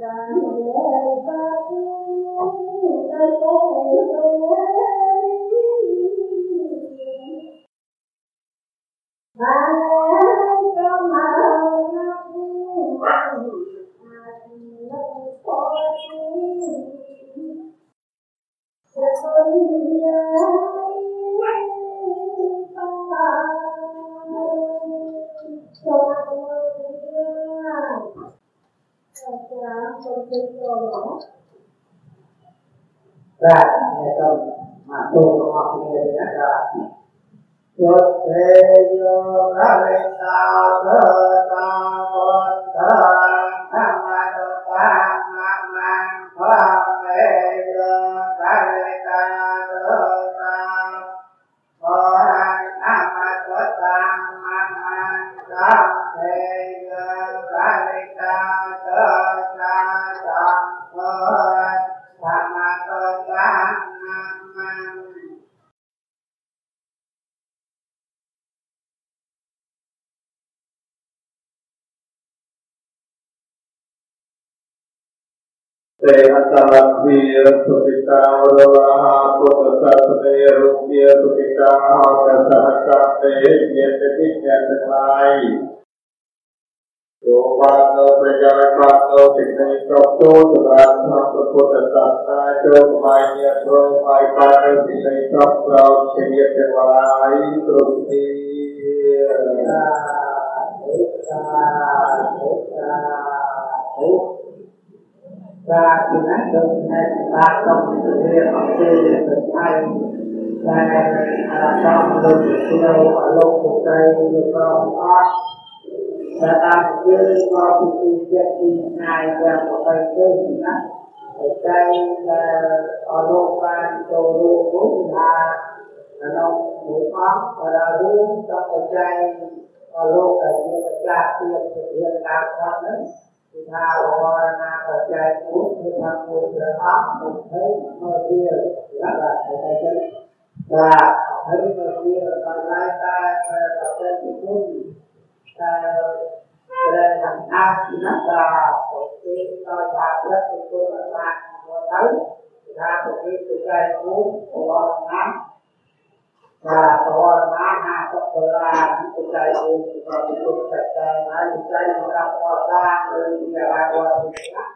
三月的风六月的雨九 ได้ไม่ต้องมาตูมาพิจารณาเกิดเทโยนาเรตาเธอ ទេអតលវិសុគិតាវរវហពុទ្ធសាសនេរូពាសុគិតាហោតសហសទេញាតិតិញាតិទាំងឡាយយោបាននៅប្រយោជន៍បាននៅសេចក្តីសុខទូសម្រាប់ក្នុងព្រះពុទ្ធសាសនាចូលបាយញាតិព្រមឲ្យបាននៅសេចក្តីសុខក្រោមជាញាតិទាំងឡាយគ្រប់ទីសា và chúng ta được ba trong sự việc học sư được thay và trong lực nhiều ở lô của tây được con con và ta như có cái gì chết đi một tay chơi gì đó ở đây là ở lô ban đồ lô bốn là là nó mũi khó là đúng trong ở đây ở lô là như là cha tiên thực hiện tám con ចូលរួមនោះថាក្នុងមួយអង្គបដារួមដល់បច្ច័យអលោកដែលជាម្ចាស់ជាវិធានការផុតហ្នឹងគឺថាបវរណាបច្ច័យមួយគឺថាមួយព្រះអង្គ20មើលវាបាទតែចឹងបាទ20មើលវាដល់ឡែកតែបច្ច័យទី1តែដែលសំអាតណាស់ថាពុទ្ធិដល់ថាព្រឹកពីគុណបានមកទៅថាពុទ្ធិគឺតែមួយបវរណា ข้าขอน้าหาสักโบราณที่ปัจจัยองค์ความสุขปัจจัยไม้ปัจจัยของเราก็สร้างเลยที่เราควรนะ